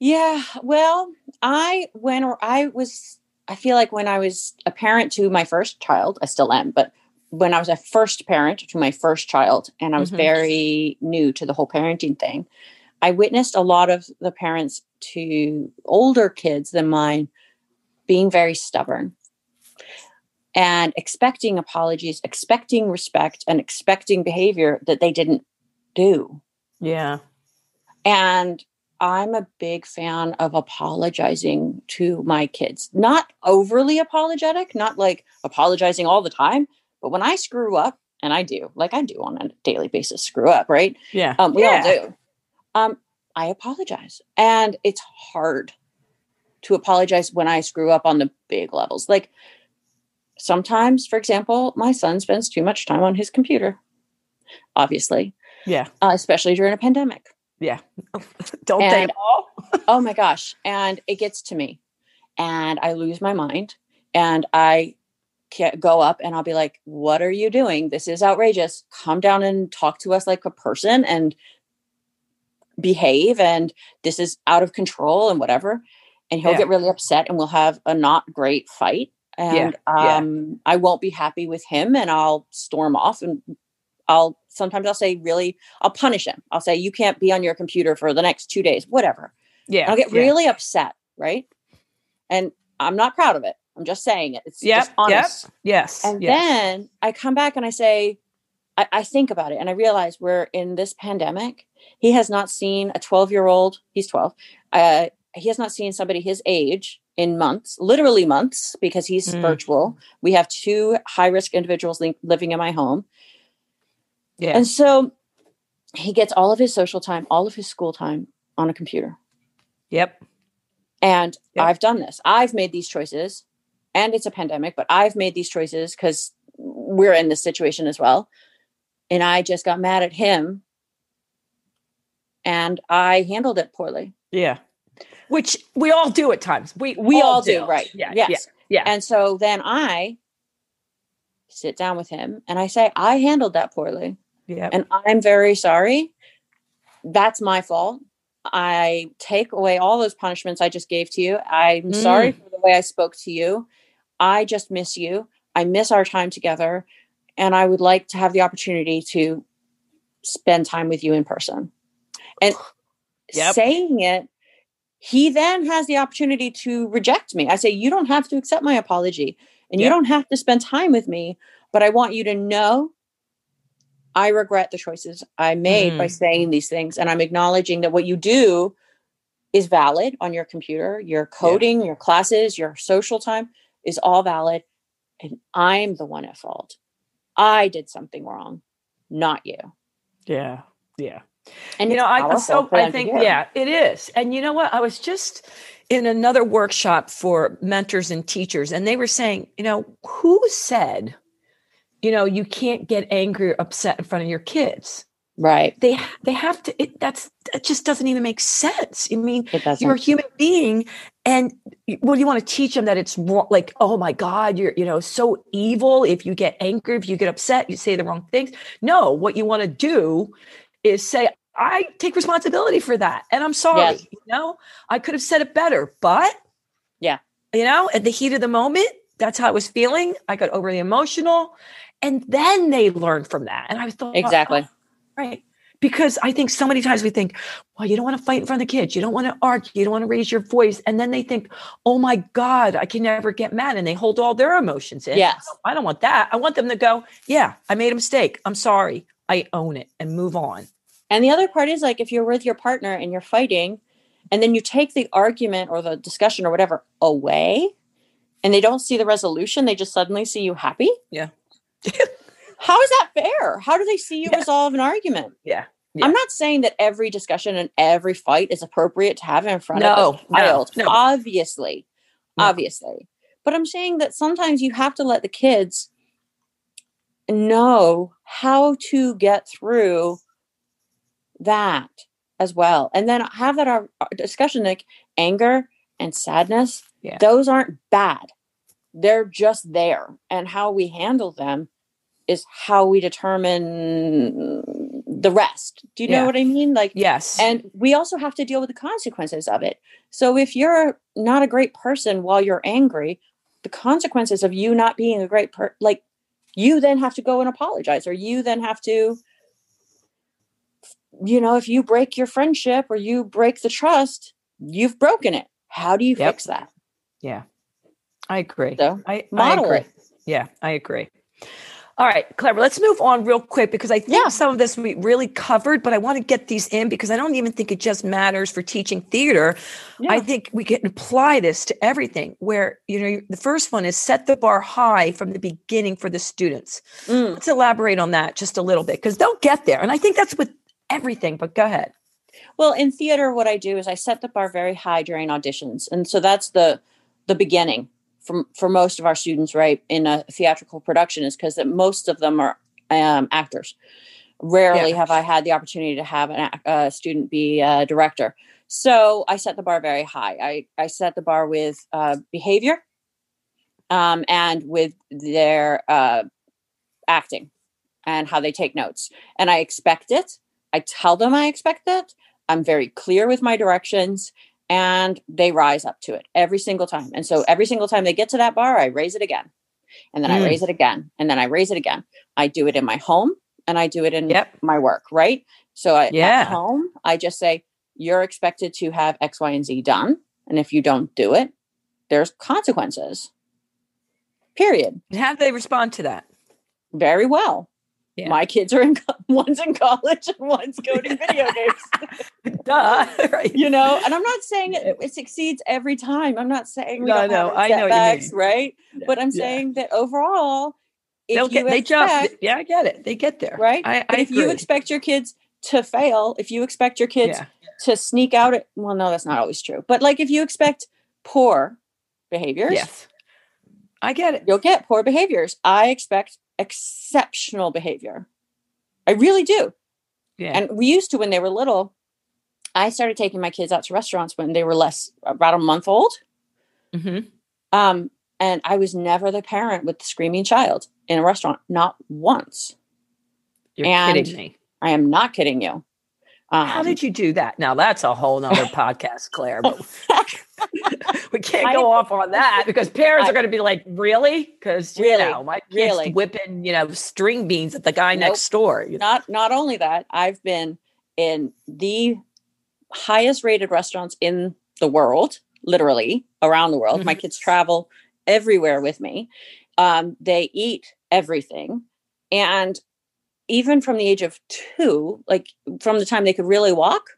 Yeah, well, I when I was I feel like when I was a parent to my first child, I still am, but when I was a first parent to my first child and I was Mhm. very new to the whole parenting thing, I witnessed a lot of the parents to older kids than mine being very stubborn and expecting apologies, expecting respect and expecting behavior that they didn't do. Yeah. And I'm a big fan of apologizing to my kids. Not overly apologetic, not like apologizing all the time, but when I screw up, and I do, like I do on a daily basis, screw up, right? Yeah. Um, we yeah. all do. Um, I apologize. And it's hard to apologize when I screw up on the big levels. Like sometimes, for example, my son spends too much time on his computer, obviously, Yeah. uh, especially during a pandemic Yeah. (laughs) Don't they all? (laughs) oh my gosh and it gets to me and i lose my mind and i go up and i'll be like what are you doing this is outrageous come down and talk to us like a person and behave and this is out of control and whatever and he'll Yeah. get really upset and we'll have a not great fight and yeah. um i won't be happy with him and i'll storm off and i'll sometimes i'll say really i'll punish him i'll say you can't be on your computer for the next two days whatever Yeah. I'll get yeah. really upset, right? And I'm not proud of it. I'm just saying it. It's Yep, just honest. Yes. And yes. then I come back and I say, I, I think about it and I realize we're in this pandemic. He has not seen a 12 year old, he's 12. Uh, he has not seen somebody his age in months, literally months, because he's Mm. virtual. We have two high risk individuals li- living in my home. yeah. And so he gets all of his social time, all of his school time on a computer. yep. And Yep. I've done this. I've made these choices, and it's a pandemic, but I've made these choices because we're in this situation as well. And I just got mad at him and I handled it poorly. Yeah. Which we all do at times. We We all do, right? Yeah. Yes. Yeah. Yeah. And so then I sit down with him and I say, I handled that poorly. Yeah. and I'm very sorry. That's my fault. I take away all those punishments I just gave to you. I'm mm. sorry for the way I spoke to you. I just miss you. I miss our time together. And I would like to have the opportunity to spend time with you in person. And (sighs) Yep. saying it, he then has the opportunity to reject me. I say, You don't have to accept my apology and you don't have to spend time with me, but I want you to know I regret the choices I made by Mm. saying these things. And I'm acknowledging that what you do is valid on your computer, your coding, your classes, your social time is all valid. And I'm the one at fault. I did something wrong, not you. Yeah. Yeah. And you know, I so I think yeah, it is. And you know what? I was just in another workshop for mentors and teachers, and they were saying, you know, who said, you know, you can't get angry or upset in front of your kids? Right. They they have to. It, that's that just doesn't even make sense. I mean, you're a human being, and well, you want to teach them that it's wrong. Like, oh my God, you're you know so evil. If you get angry, if you get upset, you say the wrong things. No, what you want to do is say, I take responsibility for that, and I'm sorry. Yes. You know, I could have said it better, but Yeah. you know, at the heat of the moment, that's how I was feeling. I got overly emotional, and then they learn from that. And I was thought Exactly. oh, right. Because I think so many times we think, well, you don't want to fight in front of the kids. You don't want to argue. You don't want to raise your voice. And then they think, oh my God, I can never get mad. And they hold all their emotions in. Yes. Oh, I don't want that. I want them to go, yeah, I made a mistake. I'm sorry. I own it and move on. And the other part is like if you're with your partner and you're fighting, and then you take the argument or the discussion or whatever away, and they don't see the resolution, they just suddenly see you happy. Yeah. (laughs) How is that fair? How do they see you Yeah. resolve an argument? Yeah. Yeah. I'm not saying that every discussion and every fight is appropriate to have in front of No, a child. no, no. Obviously. Obviously. But I'm saying that sometimes you have to let the kids know how to get through that as well. And then have that our, our discussion like anger and sadness, Yeah. those aren't bad. They're just there. And how we handle them is how we determine the rest. Do you know what I mean? Like Yes. and we also have to deal with the consequences of it. So if you're not a great person while you're angry, the consequences of you not being a great person, like you then have to go and apologize or you then have to you know, if you break your friendship or you break the trust, you've broken it. How do you Yep. fix that? yeah. I agree. So I, I model agree. it. Yeah, I agree. All right, clever. Let's move on real quick because I think Yeah. some of this we really covered, but I want to get these in because I don't even think it just matters for teaching theater. I think we can apply this to everything where, you know, the first one is set the bar high from the beginning for the students. Mm. Let's elaborate on that just a little bit because they'll get there. And I think that's with everything, but go ahead. Well, in theater, what I do is I set the bar very high during auditions, and so that's the the beginning for for most of our students, right? In a theatrical production, is because most of them are um, actors. Rarely Yeah. have I had the opportunity to have an, a student be a director. So I set the bar very high. I I set the bar with uh, behavior, um, and with their uh, acting, and how they take notes, and I expect it. I tell them I expect it. I'm very clear with my directions and they rise up to it every single time. And so every single time they get to that bar, I raise it again. And then I Mm. raise it again. And then I raise it again. I do it in my home and I do it in Yep. my work, right? So I, Yeah. at home, I just say, you're expected to have X, Y, and Z done. And if you don't do it, there's consequences. Period. And how do they respond to that? Very well. Yeah. My kids are in, (laughs) one's in college and one's coding (laughs) video games. (laughs) Duh. right. you know and i'm not saying it, it succeeds every time i'm not saying we No, no, I know you setbacks, mean. right Yeah, but i'm yeah. saying that overall if They'll get, they jump. Yeah, I get it. They get there. right I, I if you expect your kids to fail if you expect your kids yeah. to sneak out at well no that's not always true but like if you expect poor behaviors Yes. I get it. you'll get poor behaviors i expect exceptional behavior i really do Yeah. And we used to when they were little. I started taking my kids out to restaurants when they were less about a month old. hmm Um, and I was never the parent with the screaming child in a restaurant, not once. You're And- kidding me. I am not kidding you. Um, How did you do that? Now that's a whole nother (laughs) podcast, Claire. But (laughs) we can't go off on that because parents I- are going to be like, "Really?" Because you Really? know, my kid's Really? whipping, you know, string beans at the guy Nope. next door. you know? not not only that, I've been in the highest rated restaurants in the world, literally around the world. My Mhm. kids travel everywhere with me. Um, they eat everything. And even from the age of two, like from the time they could really walk,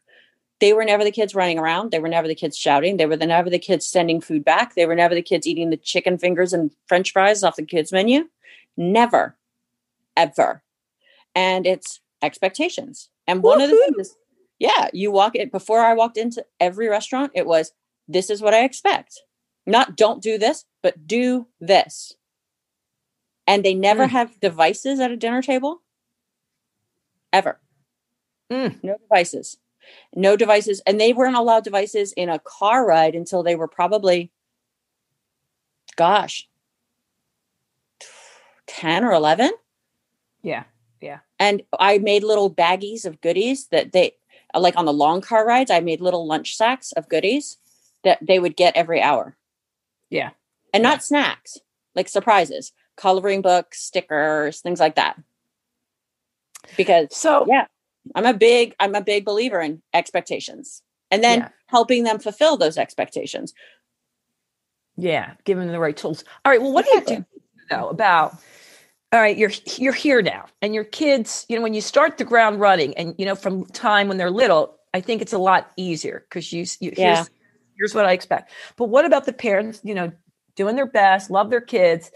they were never the kids running around. They were never the kids shouting. They were the, never the kids sending food back. They were never the kids eating the chicken fingers and french fries off the kids' menu. Never, ever. And it's expectations. And one of the things is, yeah, you walk it before I walked into every restaurant, it was this is what I expect. Not don't do this, but do this. And they never Mm. have devices at a dinner table. Ever. Mm. No devices. No devices. And they weren't allowed devices in a car ride until they were probably, gosh, 10 or 11 Yeah. Yeah. And I made little baggies of goodies that they like on the long car rides. I made little lunch sacks of goodies that they would get every hour. Yeah. and not snacks like surprises, coloring books, stickers, things like that. Because So Yeah. I'm a big I'm a big believer in expectations and then Yeah. helping them fulfill those expectations. Yeah, give them the right tools. All right. Well, what do you do though about? All right, you're you're here now, and your kids. You know, when you start the ground running, and you know, from time when they're little, I think it's a lot easier because you, you Yeah. here's here's what I expect. But what about the parents? You know, doing their best, love their kids,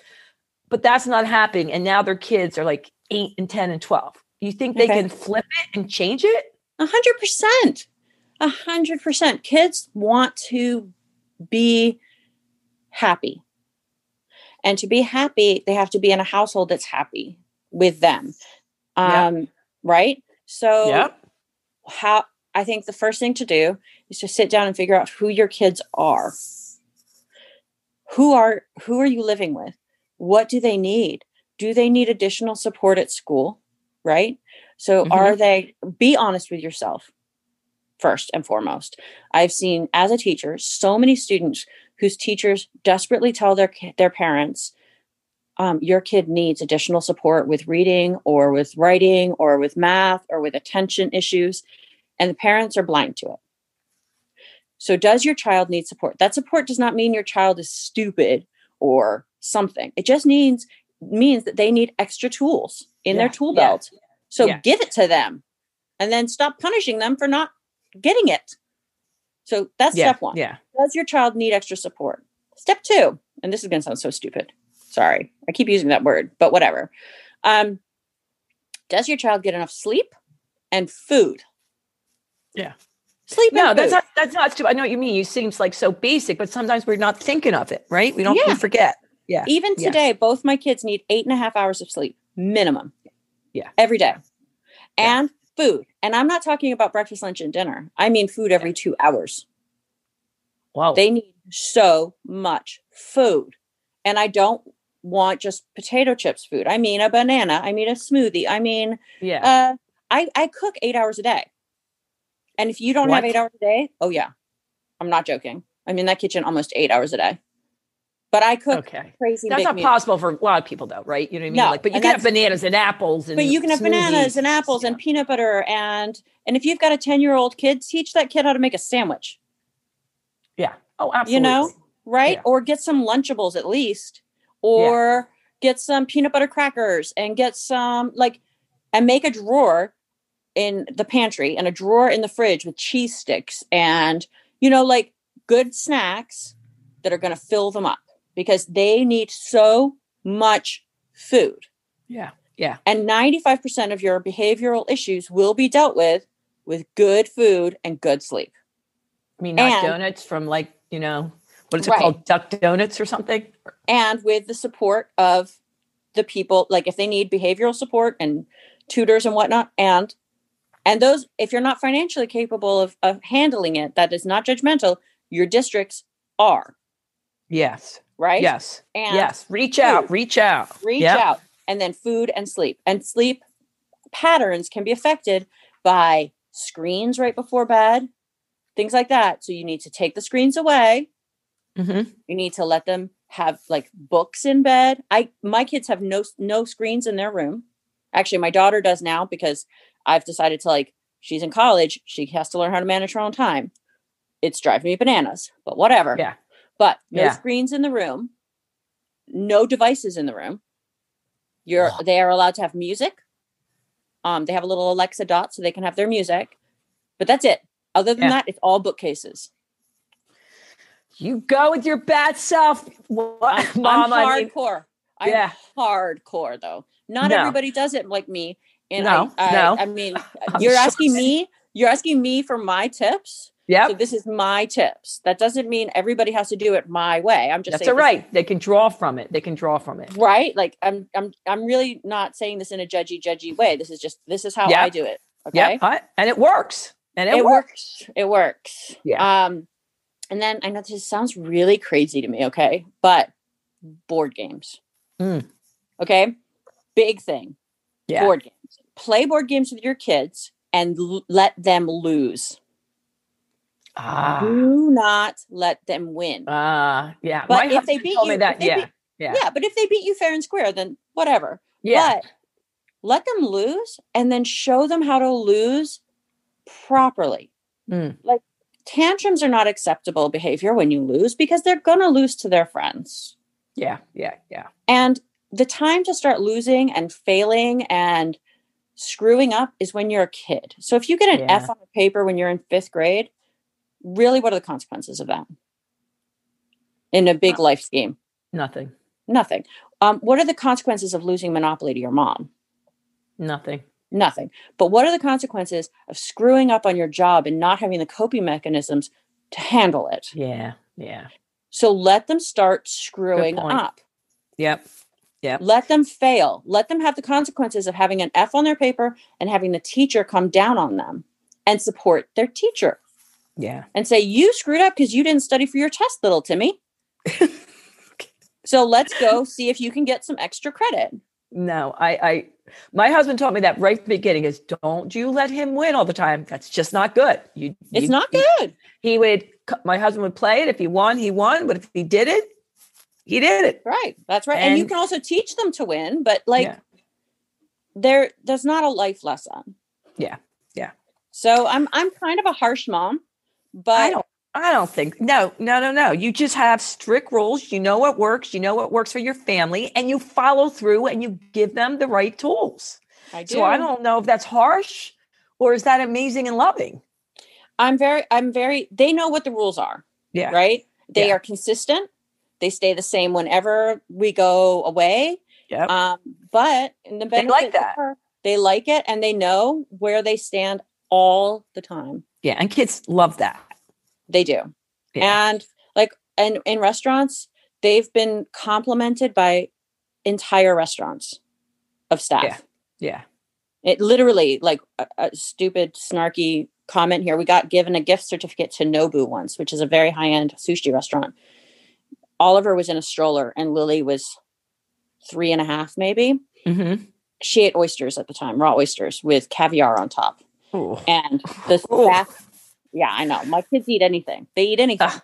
but that's not happening, and now their kids are like eight and ten and twelve. You think they Okay. can flip it and change it? A hundred percent. A hundred percent. Kids want to be happy. And to be happy, they have to be in a household that's happy with them. Um, right? So how I think the first thing to do is to sit down and figure out who your kids are. Who are who are you living with? What do they need? Do they need additional support at school? Right? So are they be honest with yourself first and foremost. I've seen as a teacher so many students whose teachers desperately tell their their parents um, your kid needs additional support with reading or with writing or with math or with attention issues and the parents are blind to it. So, does your child need support? That support does not mean your child is stupid or something. It just means means that they need extra tools in their Yeah, tool yeah, belt. So, yeah. give it to them, and then stop punishing them for not getting it. So that's Yeah. step one. Yeah. Does your child need extra support? Step two, and this is going to sound so stupid. Sorry, I keep using that word, but whatever. Um, does your child get enough sleep and food? Yeah. Sleep. No, that's food. not that's not stupid. I know what you mean. You seems like so basic, but sometimes we're not thinking of it, right? We don't we forget. Yeah. Even today, both my kids need eight and a half hours of sleep minimum. Yeah. Every day. Yeah. And food. And I'm not talking about breakfast, lunch, and dinner. I mean food every two hours. Wow. They need so much food. And I don't want just potato chips food. I mean a banana. I mean a smoothie. I mean, yeah. uh, I, I cook eight hours a day. And if you don't have eight hours a day, oh yeah. I'm not joking. I'm in that kitchen almost eight hours a day. But I cook okay. crazy That's not meals. possible for a lot of people though, right? You know what I mean? No, like, but you can have bananas and apples and but you can have bananas and apples and peanut butter and and if you've got a 10 year old kid teach that kid how to make a sandwich Yeah. Oh, absolutely. you know right Yeah. or get some lunchables at least or get some peanut butter crackers and get some like and make a drawer in the pantry and a drawer in the fridge with cheese sticks and you know like good snacks that are going to fill them up because they need so much food Yeah. Yeah. and 95% of your behavioral issues will be dealt with with good food and good sleep. I mean, not And- donuts from like, you know, what is it Right. called? Duck donuts or something? And with the support of the people, like if they need behavioral support and tutors and whatnot, and and those, if you're not financially capable of, of handling it, that is not judgmental, your districts are, Yes. Right? Yes. And yes. Reach out. Reach out. reach Yep. out and then food and sleep and sleep patterns can be affected by screens right before bed things like that so you need to take the screens away Mhm. you need to let them have like books in bed i my kids have no no screens in their room actually my daughter does now because i've decided to like she's in college she has to learn how to manage her own time it's driving me bananas but whatever Yeah. But no Yeah. screens in the room. No devices in the room. You're they are allowed to have music. Um they have a little alexa dot so they can have their music. But that's it. Other than Yeah. that it's all bookcases. You go with your bad self. What, (laughs) I'm, Mom, I'm I mean, hardcore. I'm Yeah. hardcore though. Not No. everybody does it like me. And No, I, I, no. I mean (laughs) I'm you're asking me you're asking me for my tips Yep. So this is my tips. That doesn't mean everybody has to do it my way. I'm just That's saying all right. They can draw from it. They can draw from it. right? Like I'm I'm I'm really not saying this in a judgy judgy way. This is just this is how Yeah. I do it. Okay. Yeah. And it works. And it, it works. works. It works. Yeah. Um, and then I know this sounds really crazy to me, okay? But board games. Mm. Okay. Big thing. Yeah. Board games. Play board games with your kids and l- let them lose. Ah. Do not let them win. Ah. yeah. But My if they beat you- that. they Yeah. beat- yeah. yeah, but if they beat you fair and square, then whatever. Yeah. But let them lose and then show them how to lose properly. Mm. Like tantrums are not acceptable behavior when you lose because they're going to lose to their friends. Yeah. Yeah. Yeah. And the time to start losing and failing and screwing up is when you're a kid. So if you get an Yeah. F on a paper when you're in fifth grade, really, what are the consequences of that? In a big life scheme, Nothing. nothing. Um, what are the consequences of losing Monopoly to your mom? Nothing. Nothing. But what are the consequences of screwing up on your job and not having the coping mechanisms to handle it? Yeah. Yeah. So let them start screwing up. Yep. Yeah. Let them fail. Let them have the consequences of having an F on their paper and having the teacher come down on them and support their teacher Yeah. and say, You screwed up because you didn't study for your test, little Timmy. (laughs) so let's go see if you can get some extra credit. No, I, I, my husband taught me that right at the beginning is don't you let him win all the time. That's just not good. You, It's you- not good. He would, my husband would play it. If he won, he won. But if he did it, he did it. Right. That's right. And, you can also teach them to win, but like Yeah. there there's not a life lesson. Yeah. Yeah. So I'm I'm kind of a harsh mom, but I don't, I don't think, no, no, no, no. You just have strict rules. You know what works. You know what works for your family and you follow through and you give them the right tools. I do. So I don't know if that's harsh or is that amazing and loving? I'm very I'm very they know what the rules are. Yeah. right? They Yeah. are consistent. They stay the same whenever we go away. Yeah. Um, but in the They like that. her, they like it and they know where they stand all the time. yeah. And kids love that. They do. Yeah. And like and in restaurants, they've been complimented by entire restaurants of staff. Yeah. Yeah. It literally like a, a stupid snarky comment here. We got given a gift certificate to Nobu once, which is a very high-end sushi restaurant. Oliver was in a stroller and Lily was three and a half, maybe. Mm-hmm. She ate oysters at the time, raw oysters with caviar on top. And the (laughs) Ooh. staff, yeah, I know. My kids eat anything. They eat anything. Ah.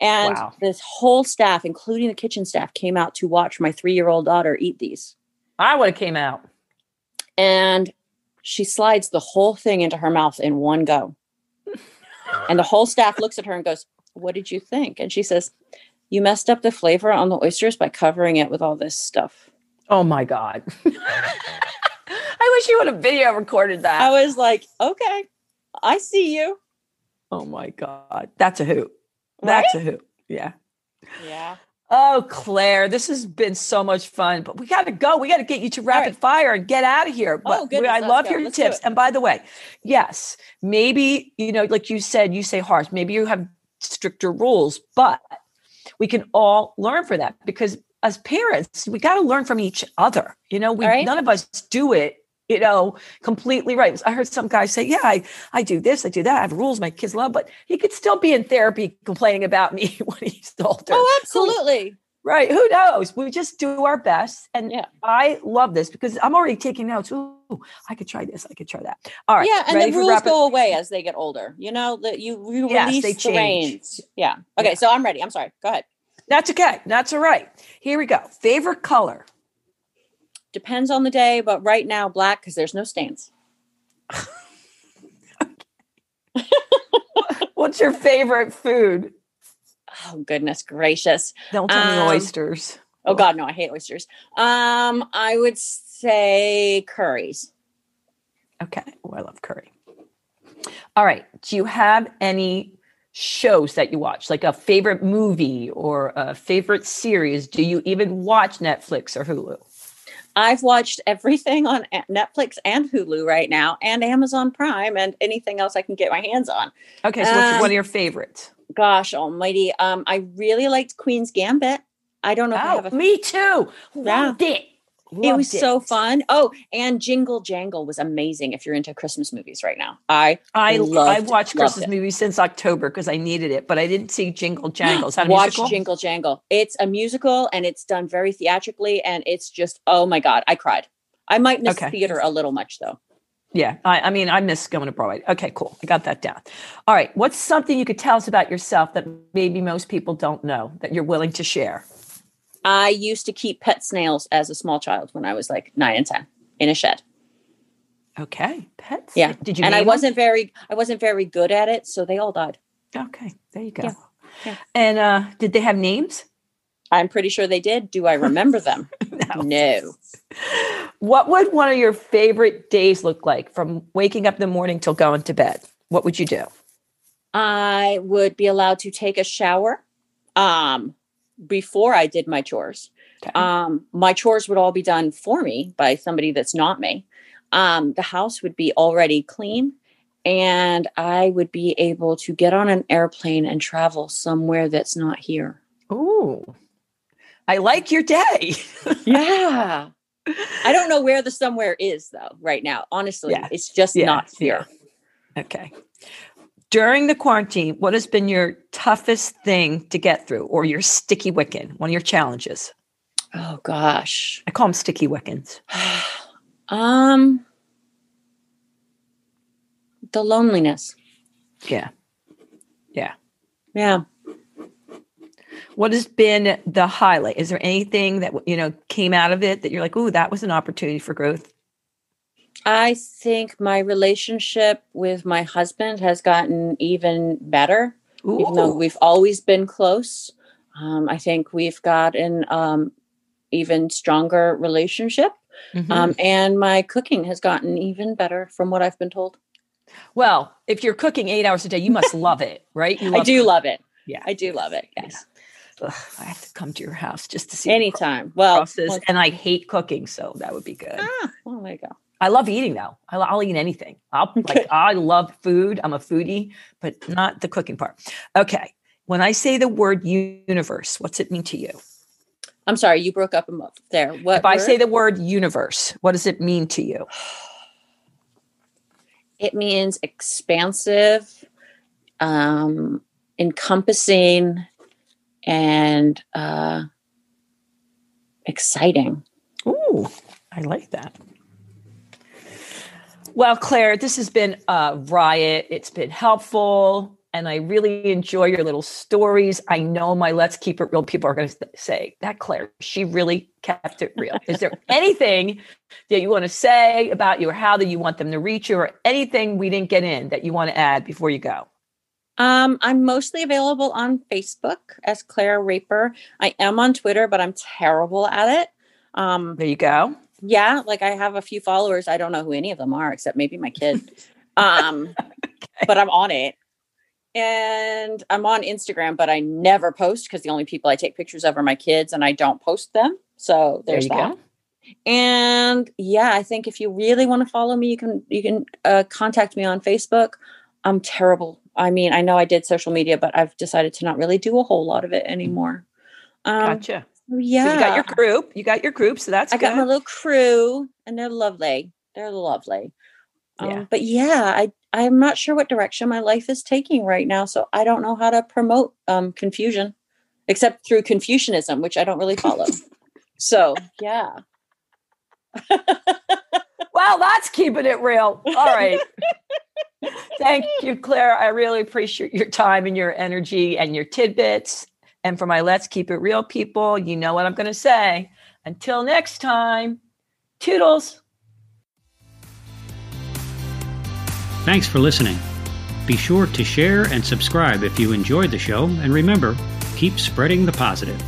and Wow. this whole staff, including the kitchen staff, came out to watch my three-year-old daughter eat these. I would have came out. and she slides the whole thing into her mouth in one go. and the whole staff looks at her and goes, What did you think? And she says, You messed up the flavor on the oysters by covering it with all this stuff. Oh my God. (laughs) I wish you would have video recorded that. I was like, Okay, I see you. oh my God. That's a hoot. That's a hoot. Yeah. Yeah. Oh, Claire, this has been so much fun, but we got to go. We got to get you to rapid right. fire and get out of here. But Oh, goodness, I love go. your Let's tips. And by the way, yes, maybe, you know, like you said, you say harsh, maybe you have stricter rules, but we can all learn for that because as parents, we got to learn from each other. You know, we right. none of us do it, (laughs) you know, completely right. I heard some guy say, Yeah, I, I do this, I do that, I have rules my kids love, but he could still be in therapy complaining about me (laughs) when he's older. Oh, absolutely. Right. Who knows? We just do our best. And Yeah. I love this because I'm already taking notes. Ooh, I could try this. I could try that. All right. yeah, and ready the rules go away as they get older. You know that you, you Yes, release they the change. reins. Yeah. Okay, Yeah. so I'm ready. I'm sorry. Go ahead. That's okay. That's all right. Here we go. Favorite color. Depends on the day, but right now black because there's no stains. (laughs) What's your favorite food? Oh goodness gracious. Don't tell me Um, oysters. Oh God, no, I hate oysters. Um, I would say curries. Okay. Oh, I love curry. All right. Do you have any shows that you watch, like a favorite movie or a favorite series? Do you even watch Netflix or Hulu? I've watched everything on Netflix and Hulu right now, and Amazon Prime, and anything else I can get my hands on. Okay, so what's Um, one of your favorites? Gosh Almighty, um, I really liked Queen's Gambit. I don't know if I Oh, have a. me too. Loved it. It was Loved so fun. Oh, and Jingle Jangle was amazing. If you're into Christmas movies right now, I I I've watched loved Christmas it. movies since October because I needed it, but I didn't see Jingle (gasps) Jangle. Is that watch musical? Jingle Jangle. It's a musical and it's done very theatrically, and it's just oh my god, I cried. I might miss Okay. theater a little much though. Yeah, I, I mean, I miss going to Broadway. Okay, cool. I got that down. All right, what's something you could tell us about yourself that maybe most people don't know that you're willing to share? I used to keep pet snails as a small child when I was like nine and ten in a shed. Okay, pets. Yeah, Did you? and I them? wasn't very, I wasn't very good at it, so they all died. Okay, there you go. Yeah, yeah. And uh, did they have names? I'm pretty sure they did. Do I remember them? (laughs) no. What would one of your favorite days look like from waking up in the morning till going to bed? What would you do? I would be allowed to take a shower um, before I did my chores. Okay. Um, my chores would all be done for me by somebody that's not me. Um, the house would be already clean, and I would be able to get on an airplane and travel somewhere that's not here. Ooh, I like your day. (laughs) Yeah. I don't know where the somewhere is though right now. Honestly, Yeah. it's just Yeah, not here. Okay. During the quarantine, what has been your toughest thing to get through or your sticky wicken, one of your challenges? Oh gosh. I call them sticky wickens. (sighs) um the loneliness. Yeah. Yeah. Yeah. What has been the highlight? Is there anything that, you know, came out of it that you're like, ooh, that was an opportunity for growth? I think my relationship with my husband has gotten even better, even though we've always been close. Um, I think we've got an um, even stronger relationship. Mhm. Um, and my cooking has gotten even better from what I've been told. well, if you're cooking eight hours a day, you must (laughs) love it, right? You I do cooking. love it. Yeah. I do love it. Yes. Ugh, I have to come to your house just to see Anytime. Well, process. well- and I hate cooking, so that would be good. ah, well, there you go. I love eating though. I'll, I'll eat anything. I'll like I love food. I'm a foodie, but not the cooking part. Okay. When I say the word universe, what's it mean to you? I'm sorry, you broke up a month there. What if I word? say the word universe, what does it mean to you? (sighs) it means expansive, um, encompassing, and uh, exciting. Ooh, I like that. Well, Claire, this has been a riot. It's been helpful. And I really enjoy your little stories. I know my Let's Keep It Real people are going to say, that Claire, she really kept it real. Is there (laughs) anything that you want to say about you or how that you want them to reach you or anything we didn't get in that you want to add before you go? Um, I'm mostly available on Facebook as Claire Raper. I am on Twitter, but I'm terrible at it. Um, There you go. Yeah, like I have a few followers. I don't know who any of them are, except maybe my kid. um, (laughs) but I'm on it. And I'm on Instagram, but I never post because the only people I take pictures of are my kids and I don't post them. So There there's you that. go. And yeah, I think if you really want to follow me, you can you can uh, contact me on Facebook. I'm terrible. I mean, I know I did social media, but I've decided to not really do a whole lot of it anymore. Um, Gotcha. Yeah, So you got your group. You got your group. So that's I got my little crew, and they're lovely. They're lovely. Um, Yeah. But yeah, I I'm not sure what direction my life is taking right now, so I don't know how to promote um, confusion, except through Confucianism, which I don't really follow. (laughs) so yeah, (laughs) Well, that's keeping it real. All right. (laughs) Thank you, Claire. I really appreciate your time and your energy and your tidbits. And for my Let's Keep It Real people, you know what I'm going to say. Until next time, toodles. Thanks for listening. Be sure to share and subscribe if you enjoyed the show, and remember, keep spreading the positive.